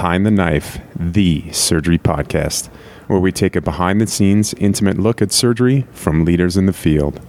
Behind the Knife, the surgery podcast, where we take a behind the scenes, intimate look at surgery from leaders in the field.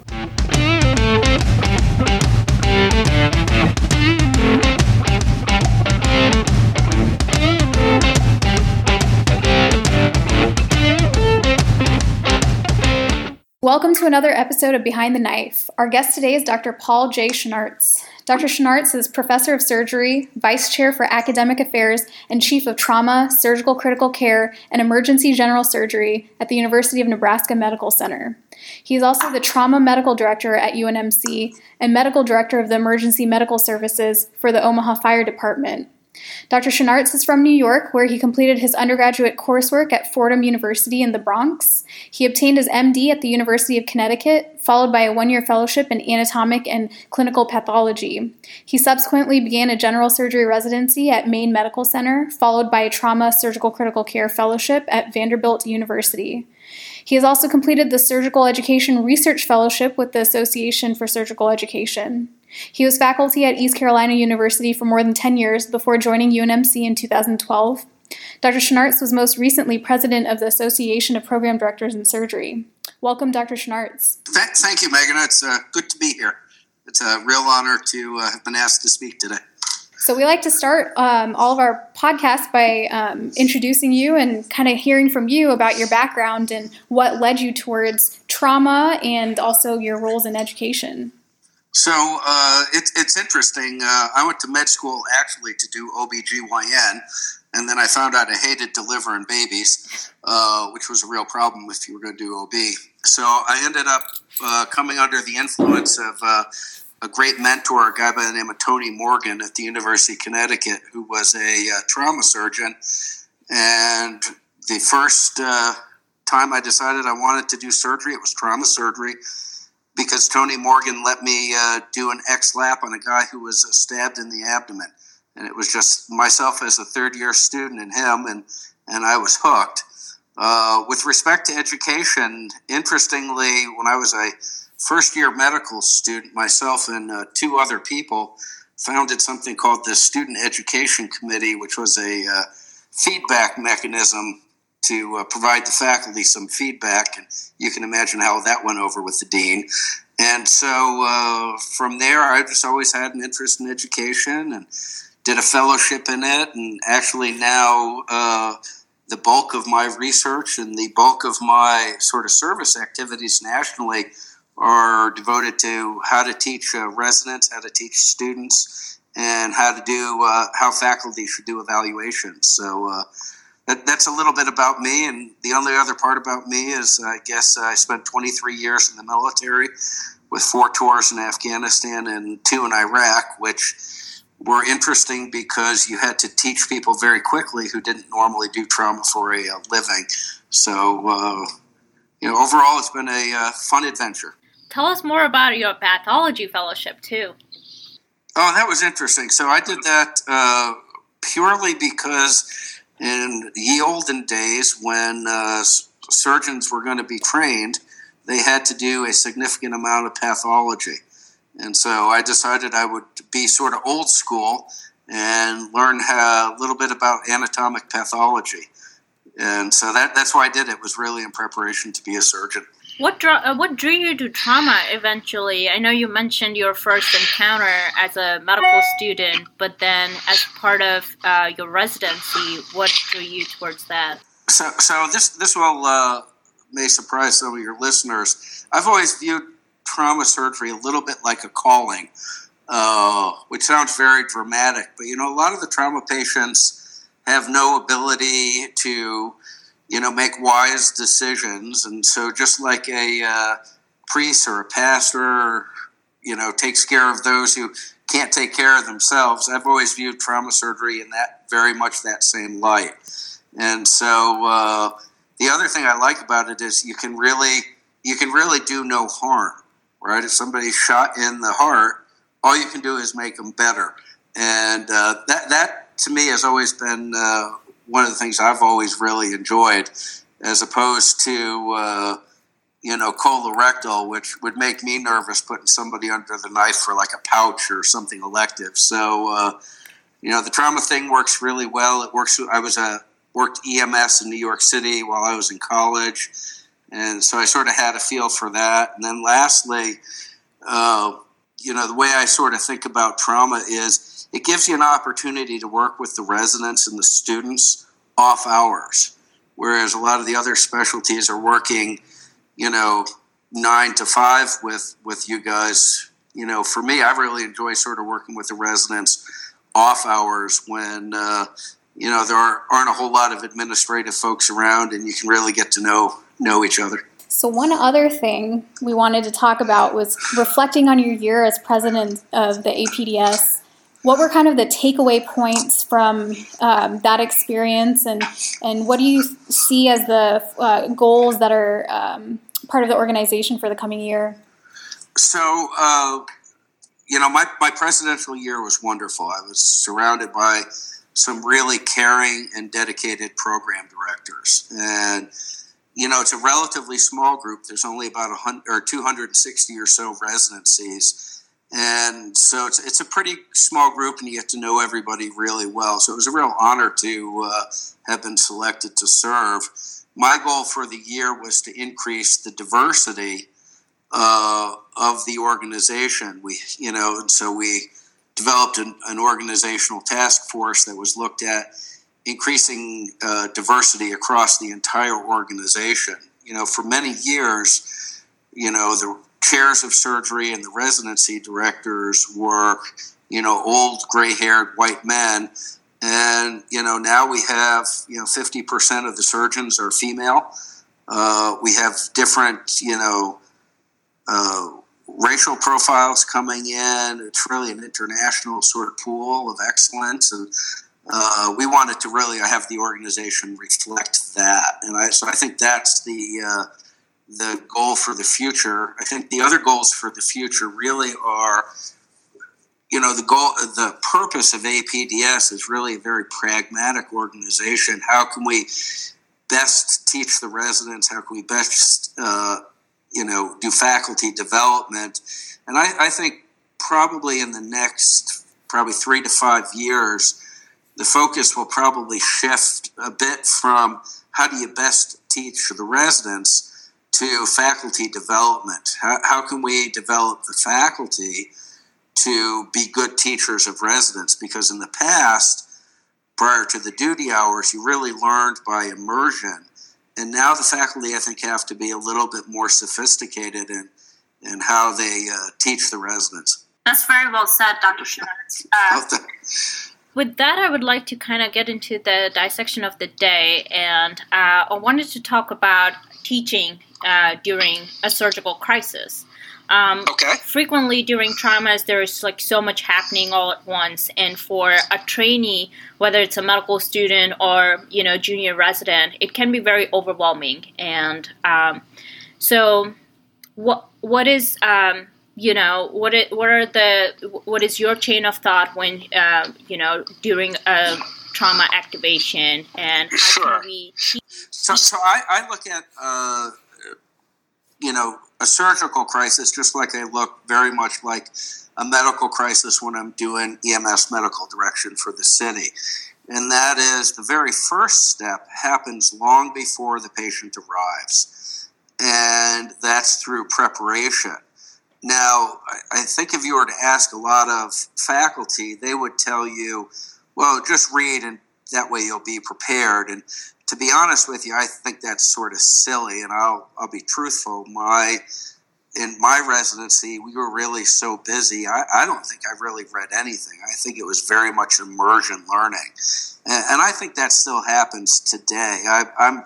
Welcome to another episode of Behind the Knife. Our guest today is Dr. Paul J. Schenarts. Dr. Schenarts is professor of surgery, vice chair for academic affairs, and chief of trauma, surgical critical care, and emergency general surgery at the University of Nebraska Medical Center. He is also the trauma medical director at UNMC and medical director of the emergency medical services for the Omaha Fire Department. Dr. Schenarts is from New York, where he completed his undergraduate coursework at Fordham University in the Bronx. He obtained his MD at the University of Connecticut, followed by a one year fellowship in anatomic and clinical pathology. He subsequently began a general surgery residency at Maine Medical Center, followed by a trauma surgical critical care fellowship at Vanderbilt University. He has also completed the Surgical Education Research Fellowship with the Association for Surgical Education. He was faculty at East Carolina University for more than 10 years before joining UNMC in 2012. Dr. Schenarts was most recently president of the Association of Program Directors in Surgery. Welcome, Dr. Schenarts. Thank you, Megan. It's uh, good to be here. It's a real honor to uh, have been asked to speak today. So, we like to start um, all of our podcasts by um, introducing you and kind of hearing from you about your background and what led you towards trauma and also your roles in education. So uh, it's it's interesting. Uh, I went to med school actually to do OBGYN, and then I found out I hated delivering babies, uh, which was a real problem if you were going to do OB. So I ended up uh, coming under the influence of uh, a great mentor, a guy by the name of Tony Morgan at the University of Connecticut, who was a uh, trauma surgeon. And the first time I decided I wanted to do surgery, it was trauma surgery because Tony Morgan let me uh, do an X lap on a guy who was uh, stabbed in the abdomen, and it was just myself as a third year student and him, and and I was hooked. Uh, with respect to education, interestingly, when I was a first year medical student, myself and uh, two other people founded something called the Student Education Committee, which was a uh, feedback mechanism to uh, provide the faculty some feedback. And you can imagine how that went over with the dean. And so uh, from there, I just always had an interest in education and did a fellowship in it. And actually, now uh, the bulk of my research and the bulk of my sort of service activities nationally are devoted to how to teach uh, residents, how to teach students, and how to do uh, how faculty should do evaluations. So uh, that, that's a little bit about me. And the only other part about me is, I guess, I spent 23 years in the military with four tours in Afghanistan and two in Iraq, which were interesting because you had to teach people very quickly who didn't normally do trauma for a, living. So, uh, you know, overall, it's been a uh, fun adventure. Tell us more about your pathology fellowship, too. Oh, that was interesting. So I did that uh, purely because in the olden days when uh, surgeons were going to be trained, they had to do a significant amount of pathology. And so I decided I would be sort of old school and learn a little bit about anatomic pathology. And so that, that's why I did it, was really in preparation to be a surgeon. What drew, uh, what drew you to trauma eventually? I know you mentioned your first encounter as a medical student, but then as part of uh, your residency, what drew you towards that? So, so this this will uh, may surprise some of your listeners. I've always viewed trauma surgery a little bit like a calling, uh, which sounds very dramatic, but you know, a lot of the trauma patients have no ability to you know, make wise decisions. And so, just like a uh, priest or a pastor, you know, takes care of those who can't take care of themselves, I've always viewed trauma surgery in that very much that same light. And so, uh, the other thing I like about it is you can really you can really do no harm, right? If somebody's shot in the heart, all you can do is make them better, and uh, that that to me has always been uh, one of the things I've always really enjoyed, as opposed to uh, you know colorectal, which would make me nervous putting somebody under the knife for like a pouch or something elective. So uh, you know, the trauma thing works really well. It works. I was a worked EMS in New York City while I was in college, and so I sort of had a feel for that. And then lastly, uh, you know, the way I sort of think about trauma is it gives you an opportunity to work with the residents and the students off hours, whereas a lot of the other specialties are working, you know, nine to five with with you guys. You know, for me, I really enjoy sort of working with the residents off hours when uh, you know there aren't a whole lot of administrative folks around, and you can really get to know know each other. So, one other thing we wanted to talk about was reflecting on your year as president of the APDS. What were kind of the takeaway points from um, that experience, and, and what do you see as the uh, goals that are um, part of the organization for the coming year? So, uh, you know, my, my presidential year was wonderful. I was surrounded by some really caring and dedicated program directors. And, you know, it's a relatively small group. There's only about 100 or 260 or so residencies. And so it's, it's a pretty small group, and you get to know everybody really well. So it was a real honor to uh, have been selected to serve. My goal for the year was to increase the diversity uh, of the organization. We, you know, and so we developed an, an organizational task force that was looked at increasing uh, diversity across the entire organization. You know, for many years, you know, the chairs of surgery and the residency directors were, you know, old gray haired white men. And, you know, now we have, you know, 50% of the surgeons are female. Uh, we have different, you know, uh, racial profiles coming in. It's really an international sort of pool of excellence, and uh, we wanted to really have the organization reflect that. And I, so I think that's the uh, the goal for the future. I think the other goals for the future really are. You know the goal, the purpose of APDS is really a very pragmatic organization. How can we best teach the residents? How can we best uh, you know, do faculty development. And I, I think probably in the next probably three to five years, the focus will probably shift a bit from how do you best teach the residents to faculty development. How, how can we develop the faculty to be good teachers of residents? Because in the past, prior to the duty hours, you really learned by immersion and now the faculty, I think, have to be a little bit more sophisticated in, in how they uh, teach the residents. That's very well said, Dr. Schultz. Uh, with that, I would like to kind of get into the dissection of the day, and uh, I wanted to talk about teaching uh, during a surgical crisis. Um, okay. Frequently during traumas, there's like so much happening all at once, and for a trainee, whether it's a medical student or you know junior resident, it can be very overwhelming. And um, so, what what is um, you know what it, what are the what is your chain of thought when uh, you know during a trauma activation, and how sure. can we? So, so I, I look at uh, you know a surgical crisis, just like they look very much like a medical crisis when I'm doing EMS medical direction for the city. And that is the very first step happens long before the patient arrives. And that's through preparation. Now, I think if you were to ask a lot of faculty, they would tell you, well, just read and that way you'll be prepared. And to be honest with you, I think that's sort of silly, and I'll I'll be truthful. My in my residency, we were really so busy. I, I don't think I really read anything. I think it was very much immersion learning, and, and I think that still happens today. I, I'm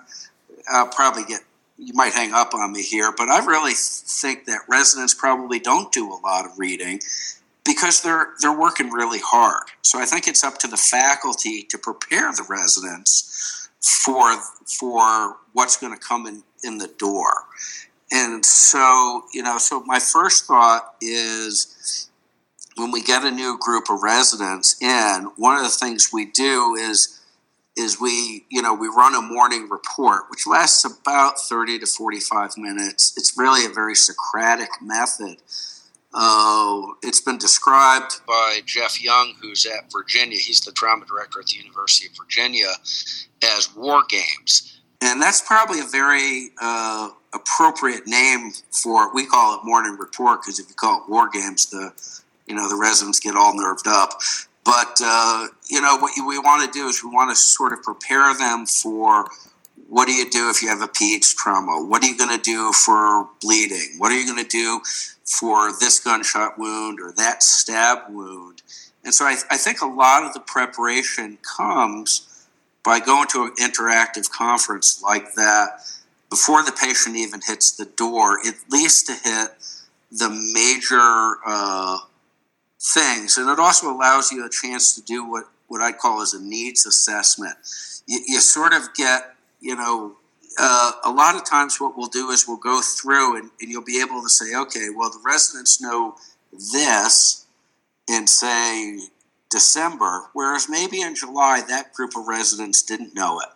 I'll probably get you might hang up on me here, but I really think that residents probably don't do a lot of reading because they're they're working really hard. So I think it's up to the faculty to prepare the residents for for what's going to come in in the door. And so, you know, so my first thought is when we get a new group of residents in, one of the things we do is is we, you know, we run a morning report, which lasts about 30 to 45 minutes. It's really a very Socratic method Uh, it's been described by Jeff Young, who's at Virginia. He's the trauma director at the University of Virginia, as war games. And that's probably a very uh, appropriate name for it. We call it morning report because if you call it war games, the you know the residents get all nerved up. But uh, you know what we want to do is we want to sort of prepare them for what do you do if you have a PH trauma? What are you going to do for bleeding? What are you going to do for this gunshot wound or that stab wound? And so I, I think a lot of the preparation comes by going to an interactive conference like that before the patient even hits the door, at least to hit the major uh, things. And it also allows you a chance to do what, what I call as a needs assessment. You, you sort of get you know, uh, a lot of times what we'll do is we'll go through and, and, you'll be able to say, okay, well, the residents know this in, say, December, whereas maybe in July that group of residents didn't know it.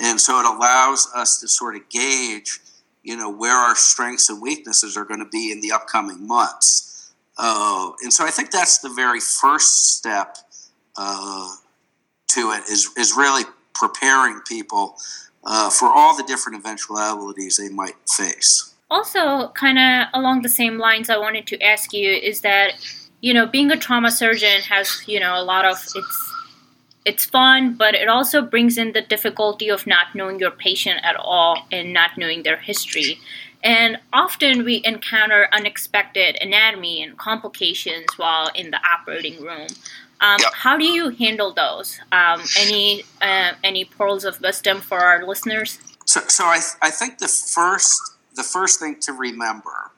And so it allows us to sort of gauge, you know, where our strengths and weaknesses are going to be in the upcoming months. Uh, and so I think that's the very first step uh, to it is, is really preparing people uh, for all the different eventualities they might face. Also, kind of along the same lines, I wanted to ask you is that you know being a trauma surgeon has you know a lot of it's it's fun, but it also brings in the difficulty of not knowing your patient at all and not knowing their history. And often we encounter unexpected anatomy and complications while in the operating room. Um, yep. How do you handle those? Um, any uh, any pearls of wisdom for our listeners? So, so I, th- I think the first the first thing to remember,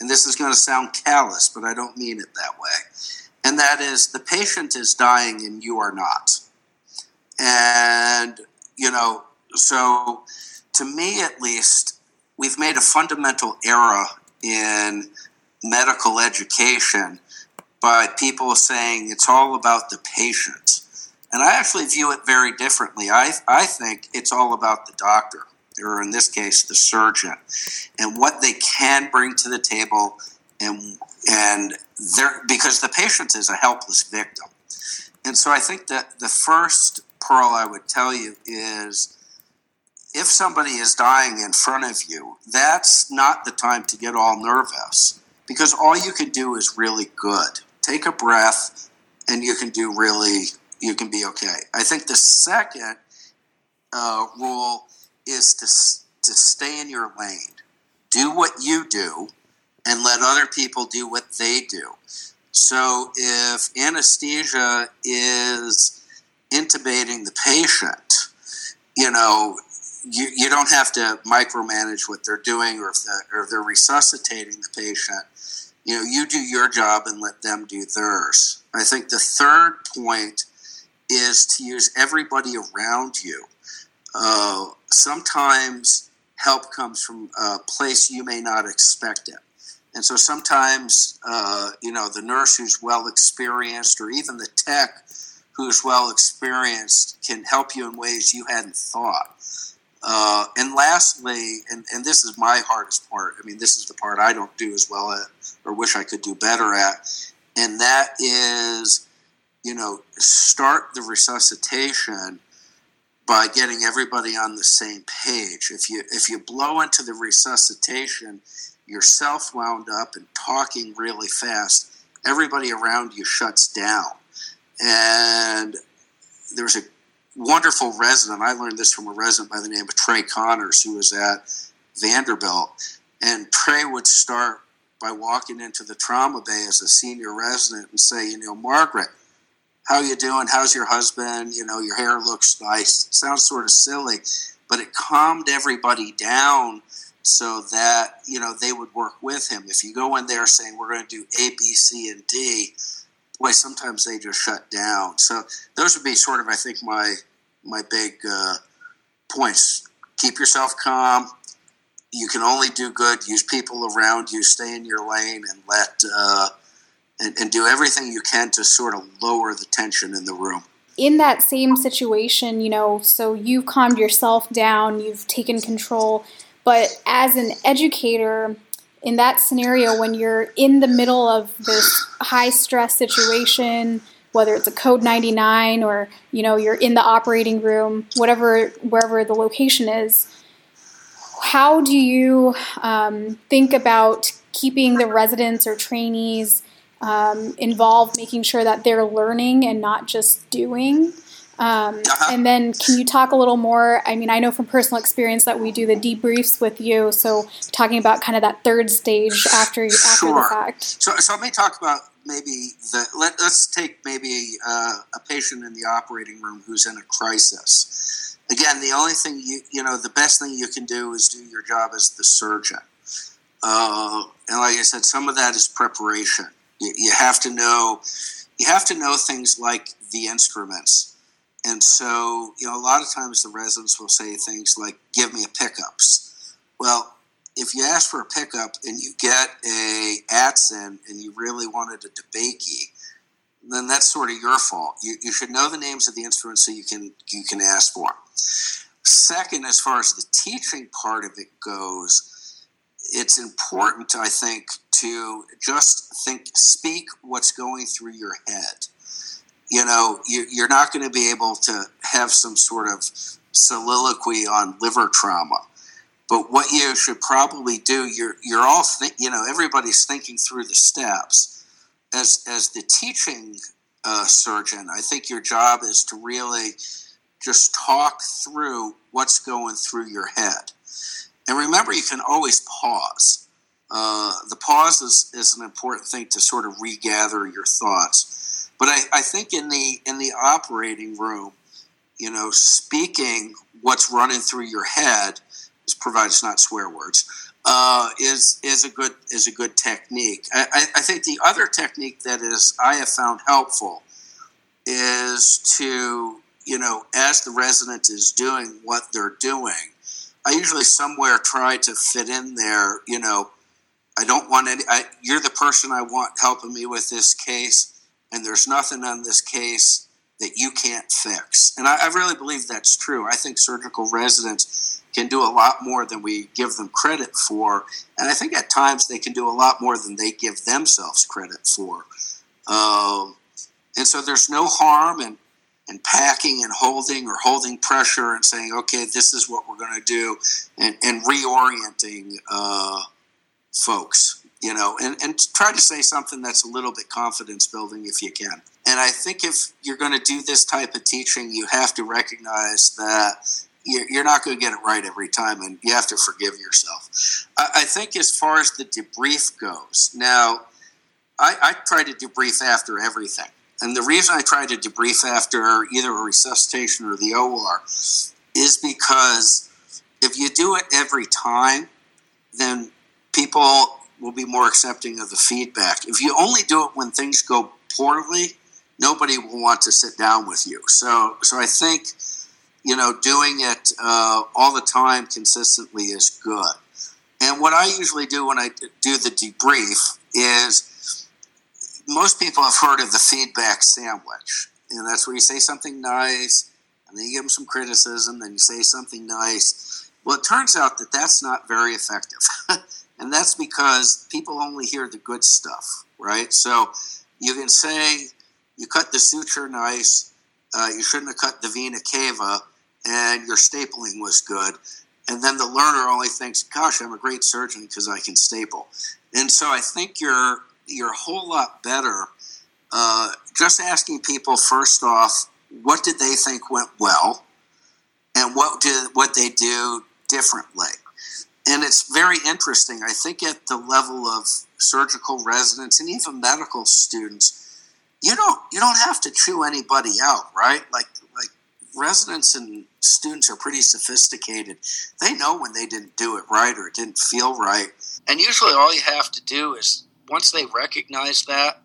and this is going to sound callous, but I don't mean it that way, and that is the patient is dying and you are not, and you know so to me at least we've made a fundamental error in medical education by people saying it's all about the patient. And I actually view it very differently. I, I think it's all about the doctor, or in this case, the surgeon, and what they can bring to the table, and and because the patient is a helpless victim. And so I think that the first pearl I would tell you is if somebody is dying in front of you, that's not the time to get all nervous because all you can do is really good take a breath, and you can do really, you can be okay. I think the second uh, rule is to, to stay in your lane. Do what you do and let other people do what they do. So if anesthesia is intubating the patient, you know, you, you don't have to micromanage what they're doing or if, the, or if they're resuscitating the patient you know, you do your job and let them do theirs. I think the third point is to use everybody around you. Uh, sometimes help comes from a place you may not expect it. And so sometimes, uh, you know, the nurse who's well experienced or even the tech who's well experienced can help you in ways you hadn't thought. Uh, and lastly, and, and this is my hardest part, I mean, this is the part I don't do as well at or wish I could do better at, and that is, you know, start the resuscitation by getting everybody on the same page. If you if you blow into the resuscitation yourself wound up and talking really fast, everybody around you shuts down. And there's a wonderful resident. I learned this from a resident by the name of Trey Connors, who was at Vanderbilt. And Trey would start by walking into the trauma bay as a senior resident and say, you know, Margaret, how you doing? How's your husband? You know, your hair looks nice. Sounds sort of silly, but it calmed everybody down so that you know they would work with him. If you go in there saying we're going to do A, B, C, and D, boy, sometimes they just shut down. So those would be sort of, I think, my my big uh, points. Keep yourself calm you can only do good. Use people around you. Stay in your lane and let uh, and, and do everything you can to sort of lower the tension in the room. In that same situation, you know, so you've calmed yourself down, you've taken control, but as an educator, in that scenario when you're in the middle of this high stress situation whether it's a code 99 or you know you're in the operating room whatever wherever the location is how do you um, think about keeping the residents or trainees um, involved making sure that they're learning and not just doing um, uh-huh. And then, can you talk a little more? I mean, I know from personal experience that we do the debriefs with you. So, talking about kind of that third stage after after sure. the fact. So, so let me talk about maybe the let, us take maybe uh, a patient in the operating room who's in a crisis. Again, the only thing you you know the best thing you can do is do your job as the surgeon. Uh, and like I said, some of that is preparation. You, you have to know you have to know things like the instruments and so, you know, a lot of times the residents will say things like, give me a pickups. Well, if you ask for a pickup and you get a Adson and you really wanted a DeBakey, then that's sort of your fault. You, you should know the names of the instruments so you can you can ask for them. Second, as far as the teaching part of it goes, it's important, I think, to just think, speak what's going through your head you know, you're not going to be able to have some sort of soliloquy on liver trauma. But what you should probably do, you're you're all think, you know everybody's thinking through the steps. As as the teaching uh, surgeon, I think your job is to really just talk through what's going through your head. And remember, you can always pause. Uh, the pause is, is an important thing to sort of regather your thoughts. But I, I think in the in the operating room, you know, speaking what's running through your head, provided it's not swear words, uh, is is a good is a good technique. I, I think the other technique that is I have found helpful is to you know as the resident is doing what they're doing, I usually somewhere try to fit in there. You know, I don't want any. I, you're the person I want helping me with this case and there's nothing on this case that you can't fix. And I, I, really believe that's true. I think surgical residents can do a lot more than we give them credit for. And I think at times they can do a lot more than they give themselves credit for. Um, and so there's no harm in, in packing and holding or holding pressure and saying, okay, this is what we're going to do, and, and reorienting uh, folks you know, and, and try to say something that's a little bit confidence building if you can. And I think if you're going to do this type of teaching, you have to recognize that you're not going to get it right every time and you have to forgive yourself. I think as far as the debrief goes, now, I, I try to debrief after everything. And the reason I try to debrief after either a resuscitation or the OR is because if you do it every time, then people will be more accepting of the feedback. If you only do it when things go poorly, nobody will want to sit down with you. So, so I think you know doing it uh, all the time consistently is good. And what I usually do when I do the debrief is most people have heard of the feedback sandwich, and that's where you say something nice, and then you give them some criticism, then you say something nice. Well, it turns out that that's not very effective. And that's because people only hear the good stuff, right? So you can say you cut the suture nice, uh, you shouldn't have cut the vena cava, and your stapling was good. And then the learner only thinks, gosh, I'm a great surgeon because I can staple. And so I think you're, you're a whole lot better uh, just asking people first off, what did they think went well? And what did what they do differently? and it's very interesting. I think at the level of surgical residents and even medical students, you don't you don't have to chew anybody out, right? Like like residents and students are pretty sophisticated. They know when they didn't do it right or it didn't feel right. And usually all you have to do is once they recognize that,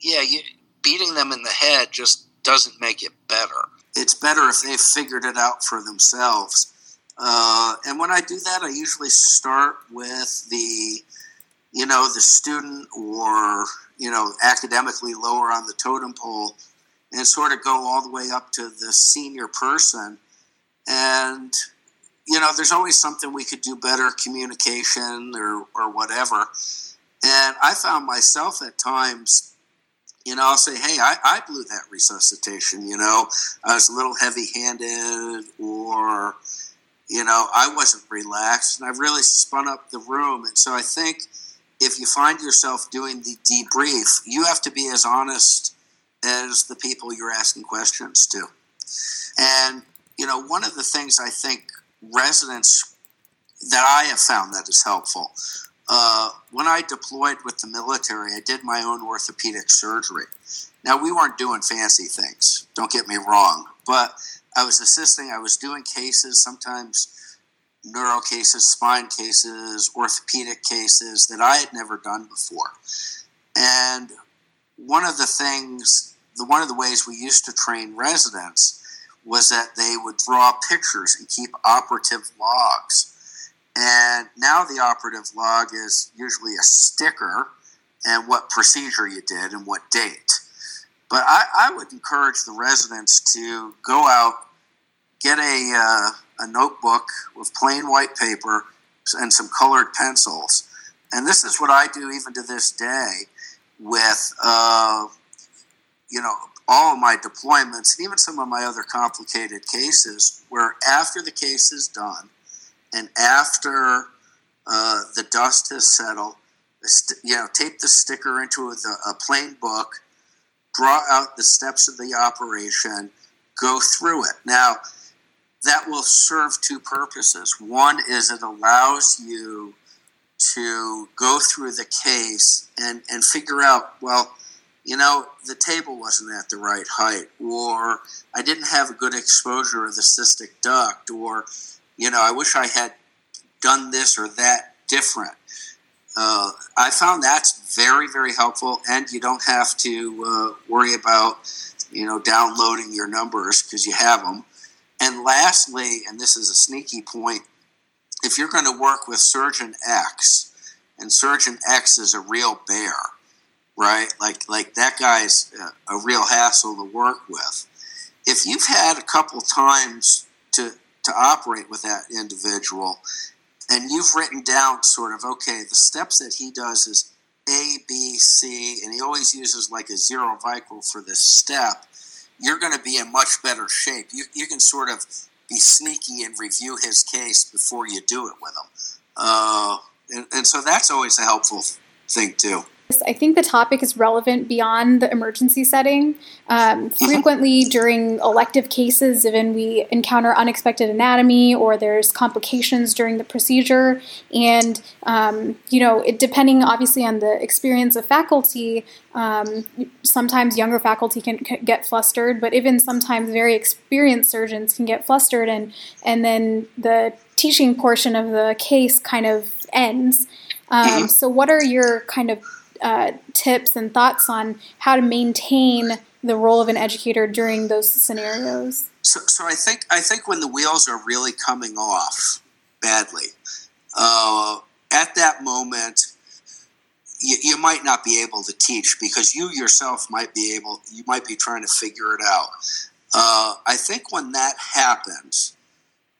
yeah, you, beating them in the head just doesn't make it better. It's better if they've figured it out for themselves uh, and when I do that, I usually start with the, you know, the student or, you know, academically lower on the totem pole and sort of go all the way up to the senior person. And, you know, there's always something we could do better, communication or, or whatever. And I found myself at times, you know, I'll say, hey, I, I blew that resuscitation, you know, I was a little heavy handed or, you know, I wasn't relaxed and I really spun up the room. And so I think if you find yourself doing the debrief, you have to be as honest as the people you're asking questions to. And, you know, one of the things I think residents that I have found that is helpful. Uh, when I deployed with the military, I did my own orthopedic surgery. Now, we weren't doing fancy things, don't get me wrong, but I was assisting, I was doing cases, sometimes neuro cases, spine cases, orthopedic cases that I had never done before. And one of the things, the one of the ways we used to train residents was that they would draw pictures and keep operative logs. And now the operative log is usually a sticker and what procedure you did and what date. But I, I would encourage the residents to go out, get a, uh, a notebook with plain white paper and some colored pencils. And this is what I do even to this day with, uh, you know, all of my deployments, and even some of my other complicated cases, where after the case is done and after uh, the dust has settled, you know, tape the sticker into a, a plain book, draw out the steps of the operation, go through it. Now, that will serve two purposes. One is it allows you to go through the case and, and figure out, well, you know, the table wasn't at the right height, or I didn't have a good exposure of the cystic duct, or, you know, I wish I had done this or that different. Uh, I found that's very, very helpful, and you don't have to uh, worry about, you know, downloading your numbers because you have them. And lastly, and this is a sneaky point, if you're going to work with Surgeon X, and Surgeon X is a real bear, right? Like like that guy's a, a real hassle to work with. If you've had a couple times to to operate with that individual, and you've written down sort of okay, the steps that he does is A, B, C, and he always uses like a zero Vicryl for this step. You're going to be in much better shape. You, you can sort of be sneaky and review his case before you do it with him. Uh, and, and so that's always a helpful thing, too. I think the topic is relevant beyond the emergency setting. Um, frequently, during elective cases, even we encounter unexpected anatomy or there's complications during the procedure. And, um, you know, it, depending obviously on the experience of faculty, um, sometimes younger faculty can, can, get flustered, but even sometimes very experienced surgeons can get flustered, and, and then the teaching portion of the case kind of ends. Um, mm-hmm. so, what are your kind of uh, tips and thoughts on how to maintain the role of an educator during those scenarios? So, so I think I think when the wheels are really coming off badly, uh, at that moment, you, you, might not be able to teach because you yourself might be able, you might be trying to figure it out. Uh, I think when that happens,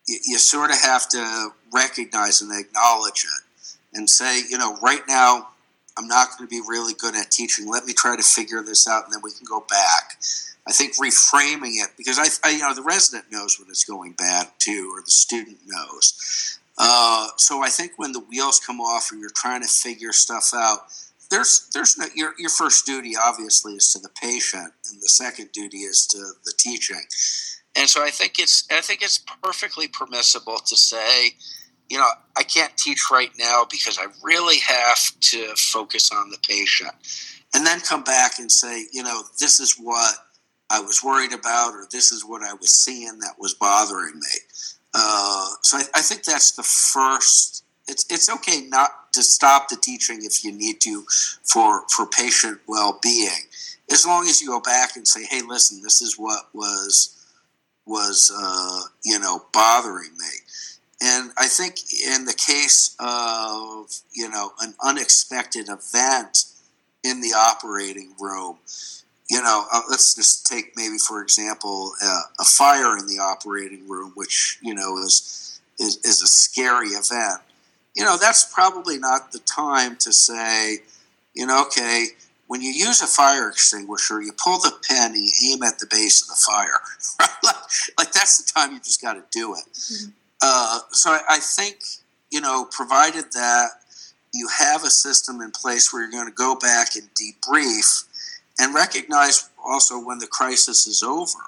you, you sort of have to recognize and acknowledge it and say, you know, right now I'm not going to be really good at teaching. Let me try to figure this out, and then we can go back. I think reframing it because I, I you know, the resident knows when it's going bad too, or the student knows. Uh, so I think when the wheels come off, and you're trying to figure stuff out, there's there's no, your your first duty obviously is to the patient, and the second duty is to the teaching. And so I think it's I think it's perfectly permissible to say you know, I can't teach right now because I really have to focus on the patient. And then come back and say, you know, this is what I was worried about, or this is what I was seeing that was bothering me. Uh, so I, I, think that's the first. It's it's okay not to stop the teaching if you need to for for patient well being, as long as you go back and say, hey, listen, this is what was was uh, you know bothering me. And I think in the case of you know an unexpected event in the operating room, you know, uh, let's just take maybe for example uh, a fire in the operating room, which you know is is, is a scary event, you know, that's probably not the time to say, you know, okay, when you use a fire extinguisher, you pull the pin and you aim at the base of the fire. like, like, that's the time you just got to do it. Mm-hmm. Uh, so I, I think, you know, provided that you have a system in place where you're going to go back and debrief and recognize also when the crisis is over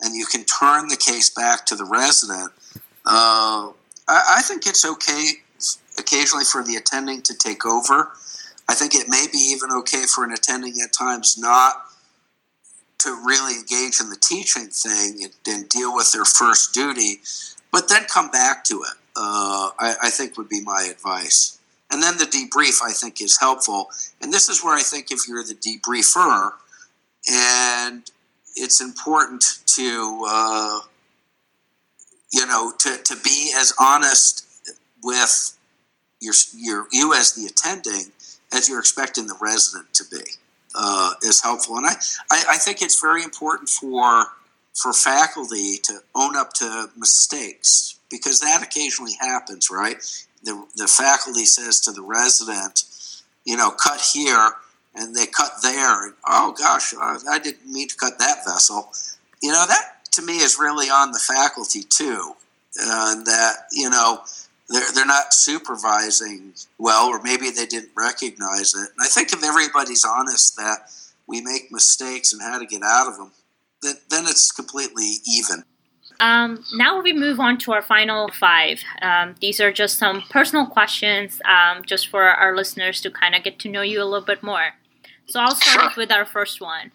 and you can turn the case back to the resident. Uh, I, I, think it's okay occasionally for the attending to take over. I think it may be even okay for an attending at times not to really engage in the teaching thing and, and deal with their first duty, but then come back to it. Uh, I, I think would be my advice. And then the debrief, I think, is helpful. And this is where I think if you're the debriefer, and it's important to, uh, you know, to, to be as honest with your, your, you as the attending as you're expecting the resident to be uh, is helpful. And I, I, I think it's very important for for faculty to own up to mistakes because that occasionally happens, right? the, the faculty says to the resident, you know, cut here, and they cut there, and oh gosh, I didn't mean to cut that vessel. You know, that to me is really on the faculty too, and that you know they're they're not supervising well, or maybe they didn't recognize it. And I think if everybody's honest that we make mistakes and how to get out of them, then, then it's completely even. Um, now we move on to our final five. Um, these are just some personal questions, um, just for our listeners to kind of get to know you a little bit more. So I'll start with our first one.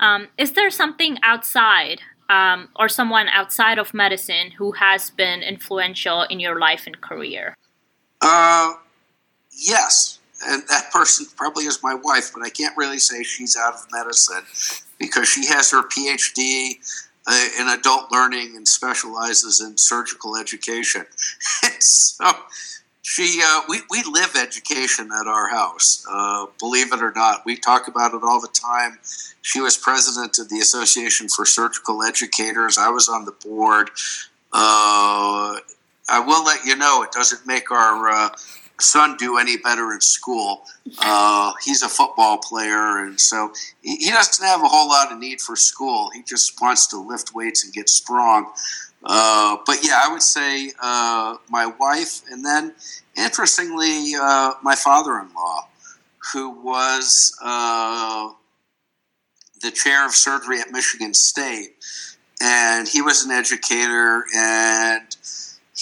Um, is there something outside um, or someone outside of medicine who has been influential in your life and career? Uh, yes. And that person probably is my wife, but I can't really say she's out of medicine because she has her PhD uh, in adult learning and specializes in surgical education. so she, uh, we, we live education at our house, uh, believe it or not. We talk about it all the time. She was president of the Association for Surgical Educators. I was on the board. Uh, I will let you know it doesn't make our uh, son do any better in school. Uh, he's a football player, and so he, doesn't have a whole lot of need for school. He just wants to lift weights and get strong. Uh, but yeah, I would say uh, my wife, and then interestingly, uh, my father in law, who was uh, the chair of surgery at Michigan State. And he was an educator and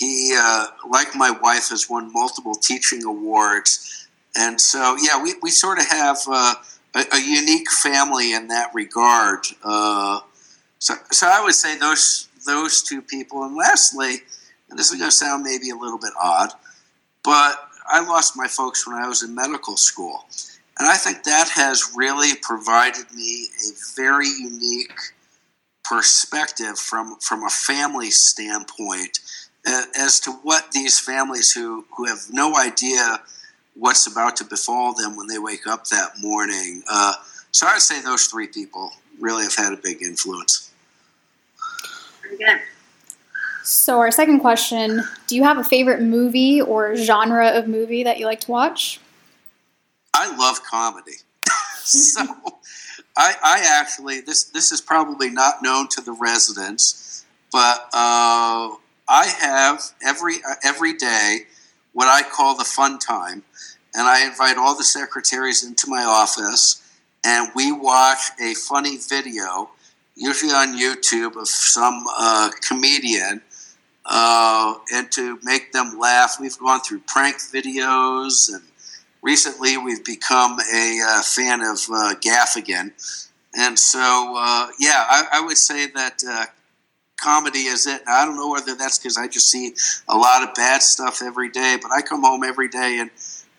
he, uh, like my wife, has won multiple teaching awards. And so, yeah, we, we sort of have uh, a, a, unique family in that regard. Uh, so, so I would say those those two people. And lastly, and this is going to sound maybe a little bit odd, but I lost my folks when I was in medical school. And I think that has really provided me a very unique perspective from, from a family standpoint as to what these families who, who have no idea what's about to befall them when they wake up that morning. Uh, so I would say those three people really have had a big influence. Good. So, our second question Do you have a favorite movie or genre of movie that you like to watch? I love comedy. so, I, I, actually, this, this is probably not known to the residents, but uh, I have every uh, every day what I call the fun time, and I invite all the secretaries into my office, and we watch a funny video, usually on YouTube, of some uh, comedian, uh, and to make them laugh. We've gone through prank videos, and recently we've become a uh, fan of uh, Gaffigan. And so, uh, yeah, I, I, would say that comedy is it. I don't know whether that's because I just see a lot of bad stuff every day, but I come home every day and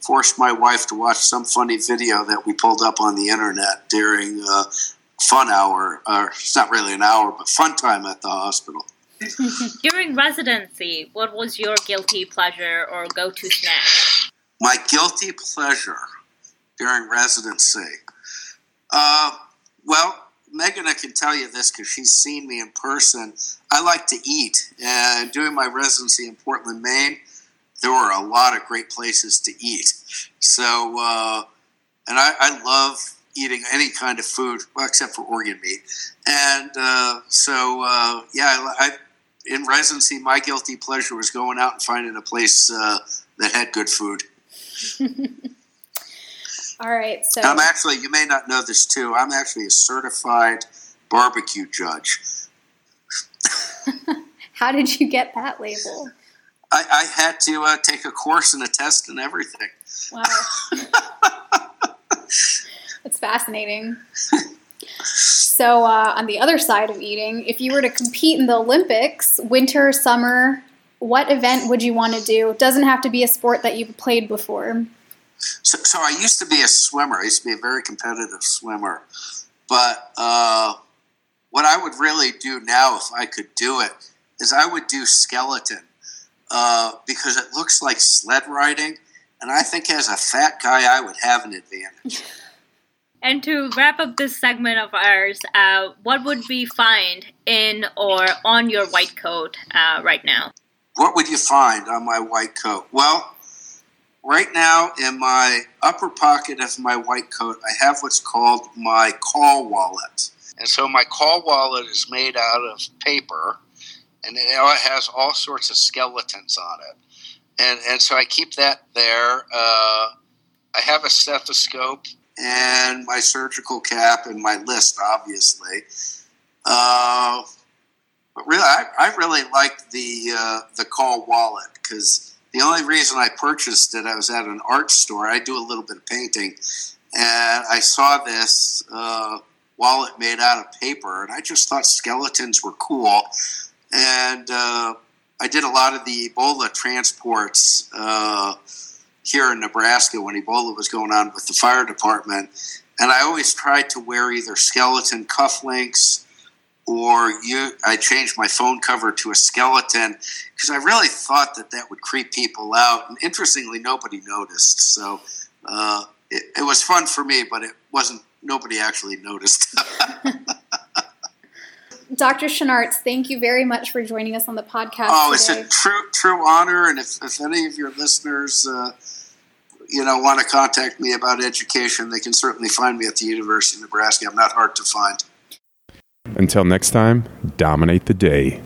force my wife to watch some funny video that we pulled up on the internet during uh, fun hour, or it's not really an hour, but fun time at the hospital. during residency, what was your guilty pleasure or go to snack? My guilty pleasure during residency. Uh, well, Megan I can tell you this because she's seen me in person. I like to eat, and doing my residency in Portland, Maine, there were a lot of great places to eat. So, uh, and I, I, love eating any kind of food, well, except for organ meat. And uh, so, uh, yeah, I, in residency, my guilty pleasure was going out and finding a place uh, that had good food. All right. So I'm actually, you may not know this too, I'm actually a certified barbecue judge. How did you get that label? I, I had to uh, take a course and a test and everything. Wow. That's fascinating. So, uh, on the other side of eating, if you were to compete in the Olympics, winter, summer, what event would you want to do? It doesn't have to be a sport that you've played before. So, so I used to be a swimmer. I used to be a very competitive swimmer. But uh, what I would really do now, if I could do it, is I would do skeleton uh, because it looks like sled riding. And I think as a fat guy, I would have an advantage. And to wrap up this segment of ours, uh, what would we find in or on your white coat uh, right now? What would you find on my white coat? Well, right now in my upper pocket of my white coat, I have what's called my call wallet. And so my call wallet is made out of paper and it has all sorts of skeletons on it. And, and so I keep that there. Uh, I have a stethoscope and my surgical cap and my list, obviously. Uh, but really, I, I really like the uh, the call wallet because the only reason I purchased it, I was at an art store. I do a little bit of painting, and I saw this uh, wallet made out of paper, and I just thought skeletons were cool. And uh, I did a lot of the Ebola transports uh, here in Nebraska when Ebola was going on with the fire department. And I always tried to wear either skeleton cufflinks or you, I changed my phone cover to a skeleton because I really thought that that would creep people out. And interestingly, nobody noticed. So uh, it, it was fun for me, but it wasn't, nobody actually noticed. Dr. Schenarts, thank you very much for joining us on the podcast. Oh, today. it's a true true honor, and if, if any of your listeners, uh, you know, want to contact me about education, they can certainly find me at the University of Nebraska. I'm not hard to find. Until next time, dominate the day.